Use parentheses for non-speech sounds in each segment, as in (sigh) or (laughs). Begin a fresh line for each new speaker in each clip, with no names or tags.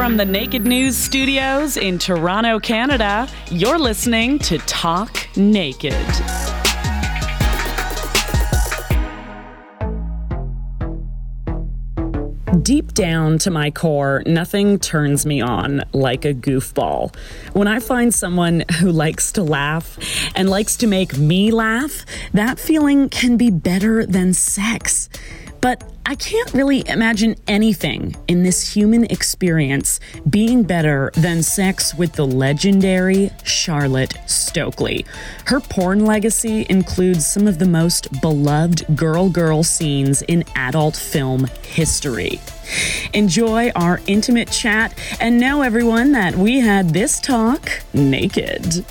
From the Naked News studios in Toronto, Canada, you're listening to Talk Naked. Deep down to my core, nothing turns me on like a goofball. When I find someone who likes to laugh and likes to make me laugh, that feeling can be better than sex. But I can't really imagine anything in this human experience being better than sex with the legendary Charlotte Stokely. Her porn legacy includes some of the most beloved girl girl scenes in adult film history. Enjoy our intimate chat and know, everyone, that we had this talk naked.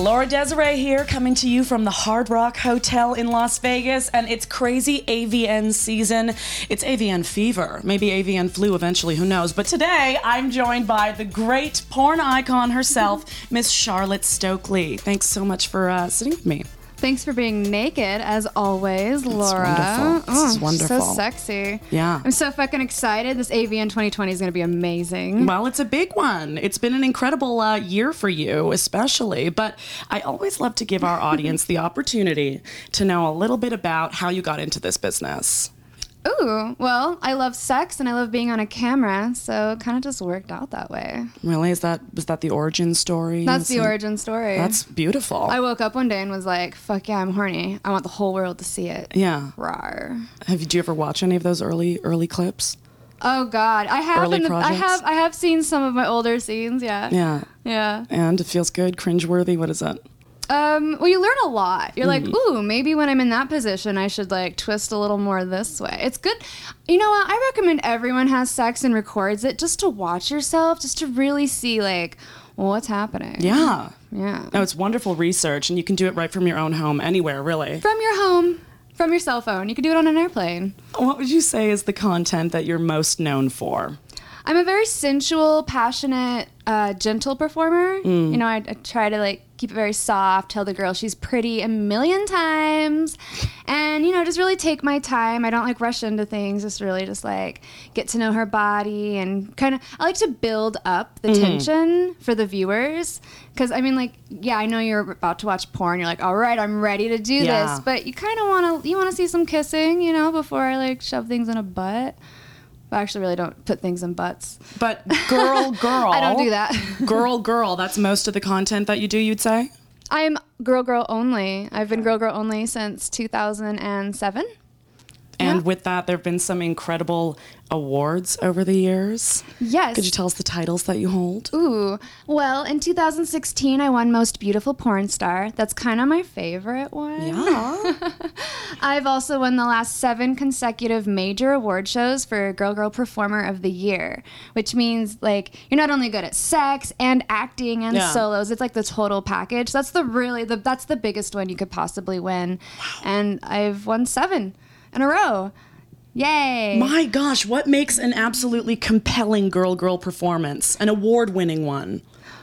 Laura Desiree here, coming to you from the Hard Rock Hotel in Las Vegas, and it's crazy AVN season. It's AVN fever, maybe AVN flu eventually, who knows? But today I'm joined by the great porn icon herself, (laughs) Miss Charlotte Stokely. Thanks so much for uh, sitting with me.
Thanks for being naked as always, Laura.
wonderful. This is
Oh,
wonderful.
So sexy.
Yeah.
I'm so fucking excited. This AVN 2020 is going to be amazing.
Well, it's a big one. It's been an incredible uh, year for you, especially. But I always love to give our audience the (laughs) opportunity to know a little bit about how you got into this business.
Ooh, well, I love sex and I love being on a camera, so it kind of just worked out that way.
Really, is that was that the origin story?
That's the
Is it-
origin story.
That's beautiful.
I woke up one day and was like, fuck yeah, I'm horny. I want the whole world to see it.
yeah.
Rawr.
Have you, do you ever watch any of those early early clips?
Oh God, I have. The- I have. I have seen some of my older scenes. Yeah.
Yeah.
Yeah.
And it feels good, cringeworthy. What is that?
Um, well, you learn a lot. You're
Mm-hmm.
like, ooh, maybe when I'm in that position, I should like twist a little more this way. It's good. You know what? I recommend everyone has sex and records it just to watch yourself, just to really see like what's happening.
Yeah.
Yeah.
No, it's wonderful research, and you can do it right from your own home, anywhere, really.
From your home, from your cell phone. You can do it on an airplane.
What would you say is the content that you're most known for?
I'm a very sensual, passionate, uh, gentle performer.
Mm.
You know, I, I try to like keep it very soft, tell the girl she's pretty a million times, and you know, just really take my time. I don't like rush into things. Just really just like get to know her body and kind of. I like to build up the tension for the viewers because I mean, like, yeah, I know you're about to watch porn. You're like, all right, I'm ready to do
Yeah.
this, but you kind of want to you want to see some kissing, you know, before I like shove things in a butt. I actually really don't put things in butts.
But girl, (laughs) girl.
I don't do that.
girl, girl. That's most of the content that you do. You'd say.
I'm girl girl only. I've been girl girl only since 2007.
And
Yeah.
with that, there have been some incredible awards over the years.
Yes.
Could you tell us the titles that you hold?
Ooh. Well, in 2016, I won Most Beautiful Porn Star. That's kind of my favorite one.
Yeah. (laughs)
I've also won the last seven consecutive major award shows for Girl Girl Performer of the Year, which means like you're not only good at sex and acting and
Yeah.
solos. It's like the total package. That's the really the that's the biggest one you could possibly win, Wow. and I've won seven in a row. Yay!
My gosh, what makes an absolutely compelling girl girl performance? An award winning one.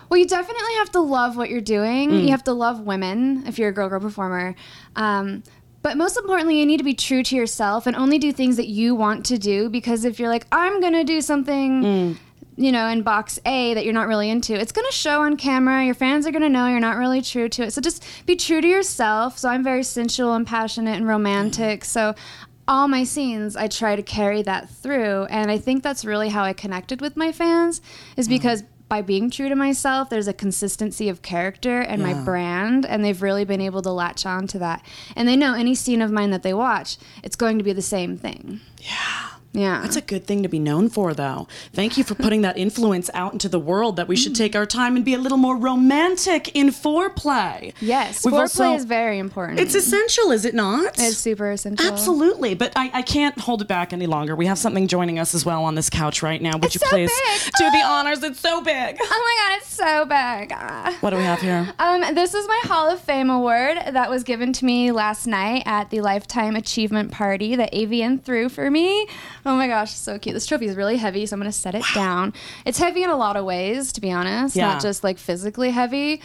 Well, you definitely have to love what you're doing.
Mm.
You have to love women if you're a girl girl performer. Um, but most importantly, you need to be true to yourself and only do things that you want to do. Because if you're like, I'm gonna do something,
Mm.
You know, in box A that you're not really into, it's gonna show on camera. Your fans are gonna know you're not really true to it. So just be true to yourself. So I'm very sensual and passionate and romantic. So all my scenes, I try to carry that through. And I think that's really how I connected with my fans, is mm-hmm. because by being true to myself, there's a consistency of character and my brand, and they've really been able to latch on to that. And they know any scene of mine that they watch, it's going to be the same thing.
Yeah.
Yeah.
That's a good thing to be known for, though. Thank you for putting that influence out into the world that we
Mm.
should take our time and be a little more romantic in foreplay.
yes,
We've
foreplay
also-
is very important.
It's essential, is it not?
It's super essential.
Absolutely, but I, I can't hold it back any longer. We have something joining us as well on this couch right now. Would
It's
you
so
please
big.
do the honors? It's so big.
Oh my god, it's so big. Ah. (laughs)
What do we have here?
Um, this is my Hall of Fame award that was given to me last night at the Lifetime Achievement Party that AVN threw for me. Oh my gosh, so cute. This trophy is really heavy, so I'm gonna set it down. It's heavy in a lot of ways, to be honest,
Yeah.
not just like physically heavy.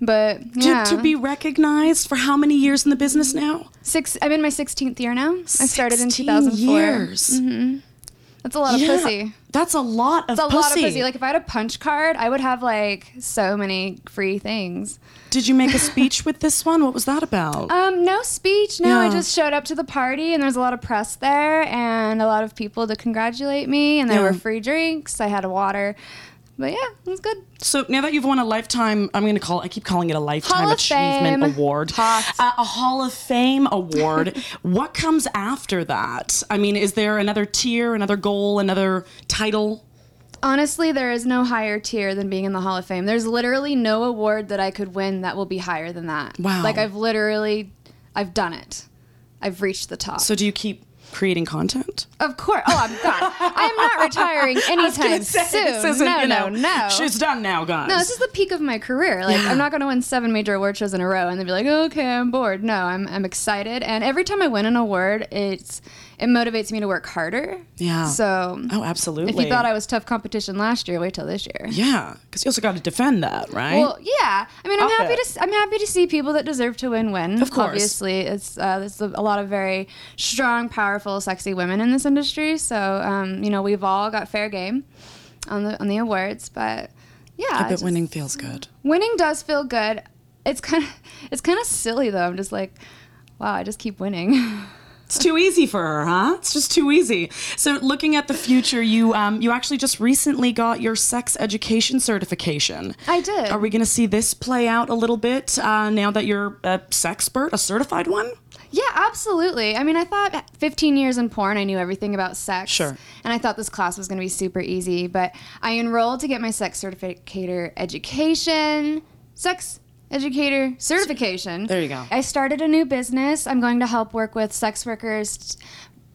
But
To,
yeah,
to be recognized for how many years in the business now?
six. I'm in my 16th year now. I started in
16
2004.
years. Mm-hmm.
That's a lot of
Yeah,
pussy.
That's a lot of
It's a
pussy.
lot of pussy. Like if I had a punch card, I would have like so many free things.
Did you make a speech with this one? What was that about?
Um, no speech. No, I just showed up to the party and there was a lot of press there and a lot of people to congratulate me and there
Yeah.
were free drinks. I had a water. But yeah, it was good.
So now that you've won a lifetime, I'm going to call. I keep calling it a lifetime achievement
Fame.
award, Uh, a Hall of Fame award. (laughs) what comes after that? I mean, is there another tier, another goal, another title?
Honestly, there is no higher tier than being in the Hall of Fame. There's literally no award that I could win that will be higher than that.
Wow.
Like I've literally I've done it. I've reached the top.
So do you keep creating content?
of course. Oh, I'm God. I am not retiring (laughs) anytime soon.
this isn't,
no,
you know,
no, no.
She's done now, guys.
No, this is the peak of my career. Like,
Yeah.
I'm not going to win seven major award shows in a row and then be like, okay, I'm bored. No, I'm, I'm excited. And every time I win an award, it's it motivates me to work harder.
Yeah.
So,
oh, absolutely.
if you thought I was tough competition last year, wait till this year.
yeah, because you also got to defend that, right?
Well, yeah. I mean, I'm
Up
happy
it.
to I'm happy to see people that deserve to win win.
Of course.
obviously, it's uh, there's a, a lot of very strong, powerful, sexy women in this industry. So, um, you know, we've all got fair game on the on the awards, but yeah,
I bet
just-
winning feels good.
winning does feel good. It's kind of it's kind of silly though. I'm just like, wow, I just keep winning. (laughs)
It's too easy for her, huh? It's just too easy. So, looking at the future, you um, you actually just recently got your sex education certification.
I did.
Are we going to see this play out a little bit uh, now that you're a sexpert, a certified one?
Yeah, absolutely. I mean, I thought 15 years in porn, I knew everything about sex.
Sure.
And I thought this class was going to be super easy, but I enrolled to get my sex certificator education, sex educator certification.
There you go.
I started a new business. I'm going to help work with sex workers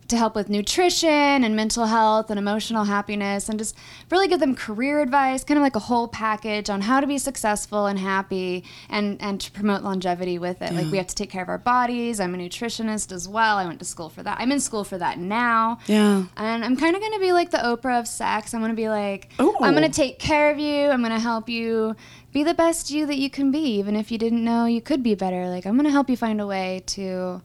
to help with nutrition and mental health and emotional happiness and just really give them career advice, kind of like a whole package on how to be successful and happy and and to promote longevity with it. Like we have to take care of our bodies. I'm a nutritionist as well. I went to school for that. I'm in school for that now.
Yeah.
And I'm kind of going to be like the Oprah of sex. I'm going to be like,
Ooh.
I'm going to take care of you. I'm going to help you be the best you that you can be, even if you didn't know you could be better. Like, I'm going to help you find a way to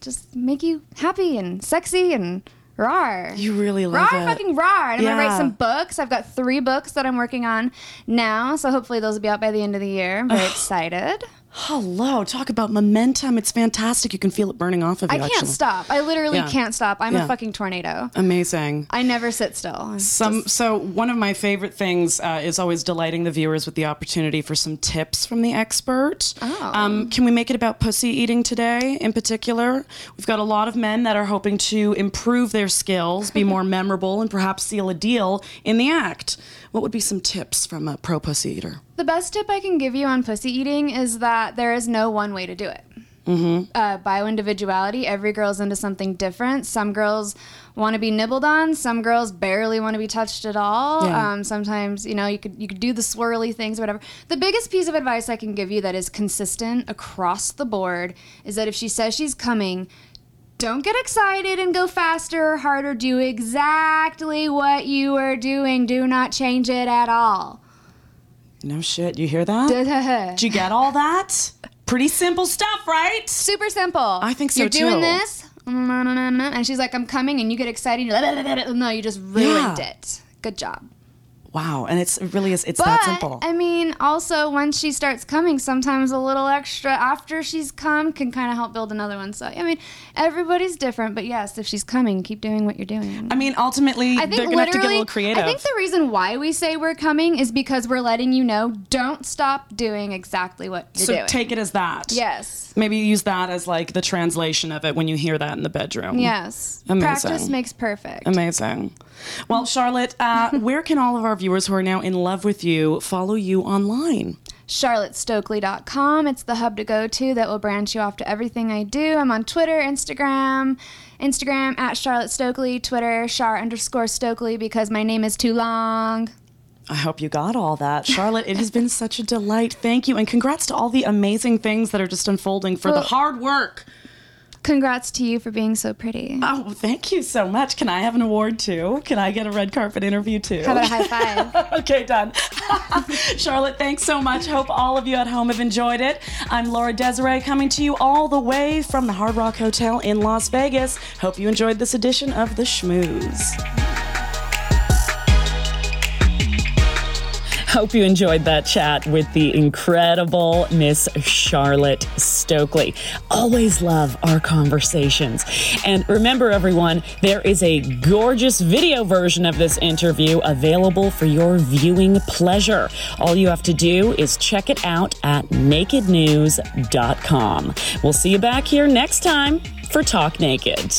just make you happy and sexy and rawr.
You really love
Rawr,
it.
fucking rawr. And I'm going to write some books. I've got three books that I'm working on now. So hopefully those will be out by the end of the year. I'm very (sighs) excited.
Hello, talk about momentum. It's fantastic. You can feel it burning off of you.
I can't
actually.
stop. I literally
Yeah.
can't stop. I'm
Yeah.
a fucking tornado.
Amazing.
I never sit still. It's
Some,
just-
so one of my favorite things uh, is always delighting the viewers with the opportunity for some tips from the expert.
Oh.
Um, can we make it about pussy eating today in particular? We've got a lot of men that are hoping to improve their skills, be (laughs) more memorable, and perhaps seal a deal in the act. What would be some tips from a pro pussy eater?
The best tip I can give you on pussy eating is that there is no one way to do it. Mm-hmm. Uh, bioindividuality. Every girl's into something different. Some girls want to be nibbled on. Some girls barely want to be touched at all.
Yeah.
Um, sometimes you know you could you could do the swirly things or whatever. The biggest piece of advice I can give you that is consistent across the board is that if she says she's coming. Don't get excited and go faster or harder. Do exactly what you are doing. Do not change it at all.
No shit. You hear that? (laughs) Did you get all that? Pretty simple stuff, right?
Super simple.
I think so,
You're doing
too.
this, and she's like, "I'm coming," and you get excited. You're (laughs) like, no, you just ruined
Yeah.
it. Good job.
Wow. And it's it really is. It's
But
that simple.
I mean, also once she starts coming, sometimes a little extra after she's come can kind of help build another one. So I mean, everybody's different, but yes, if she's coming, keep doing what you're doing.
I mean, ultimately,
I
they're
think
gonna have to get a little creative.
I think the reason why we say we're coming is because we're letting you know don't stop doing exactly what you're doing.
so
doing.
take it as that.
yes.
Maybe use that as like the translation of it when you hear that in the bedroom.
Yes.
Amazing.
Practice makes perfect.
Amazing. Well, Charlotte, uh, (laughs) where can all of our viewers who are now in love with you follow you online?
charlottestokely.com. It's the hub to go to that will branch you off to everything I do. I'm on Twitter, Instagram, Instagram at Charlotte Stokely, Twitter, Char underscore Stokely because my name is too long.
I hope you got all that. Charlotte, it has been such a delight. Thank you. And congrats to all the amazing things that are just unfolding for the hard work.
Congrats to you for being so pretty.
Oh, thank you so much. Can I have an award too? Can I get a red carpet interview too?
How about a high five? (laughs)
okay, done. (laughs) Charlotte, thanks so much. Hope all of you at home have enjoyed it. I'm Laura Desiree coming to you all the way from the Hard Rock Hotel in Las Vegas. Hope you enjoyed this edition of The Schmooze. Hope you enjoyed that chat with the incredible Miss Charlotte Stokely. Always love our conversations. And remember, everyone, there is a gorgeous video version of this interview available for your viewing pleasure. All you have to do is check it out at nakednews.com. We'll see you back here next time for Talk Naked.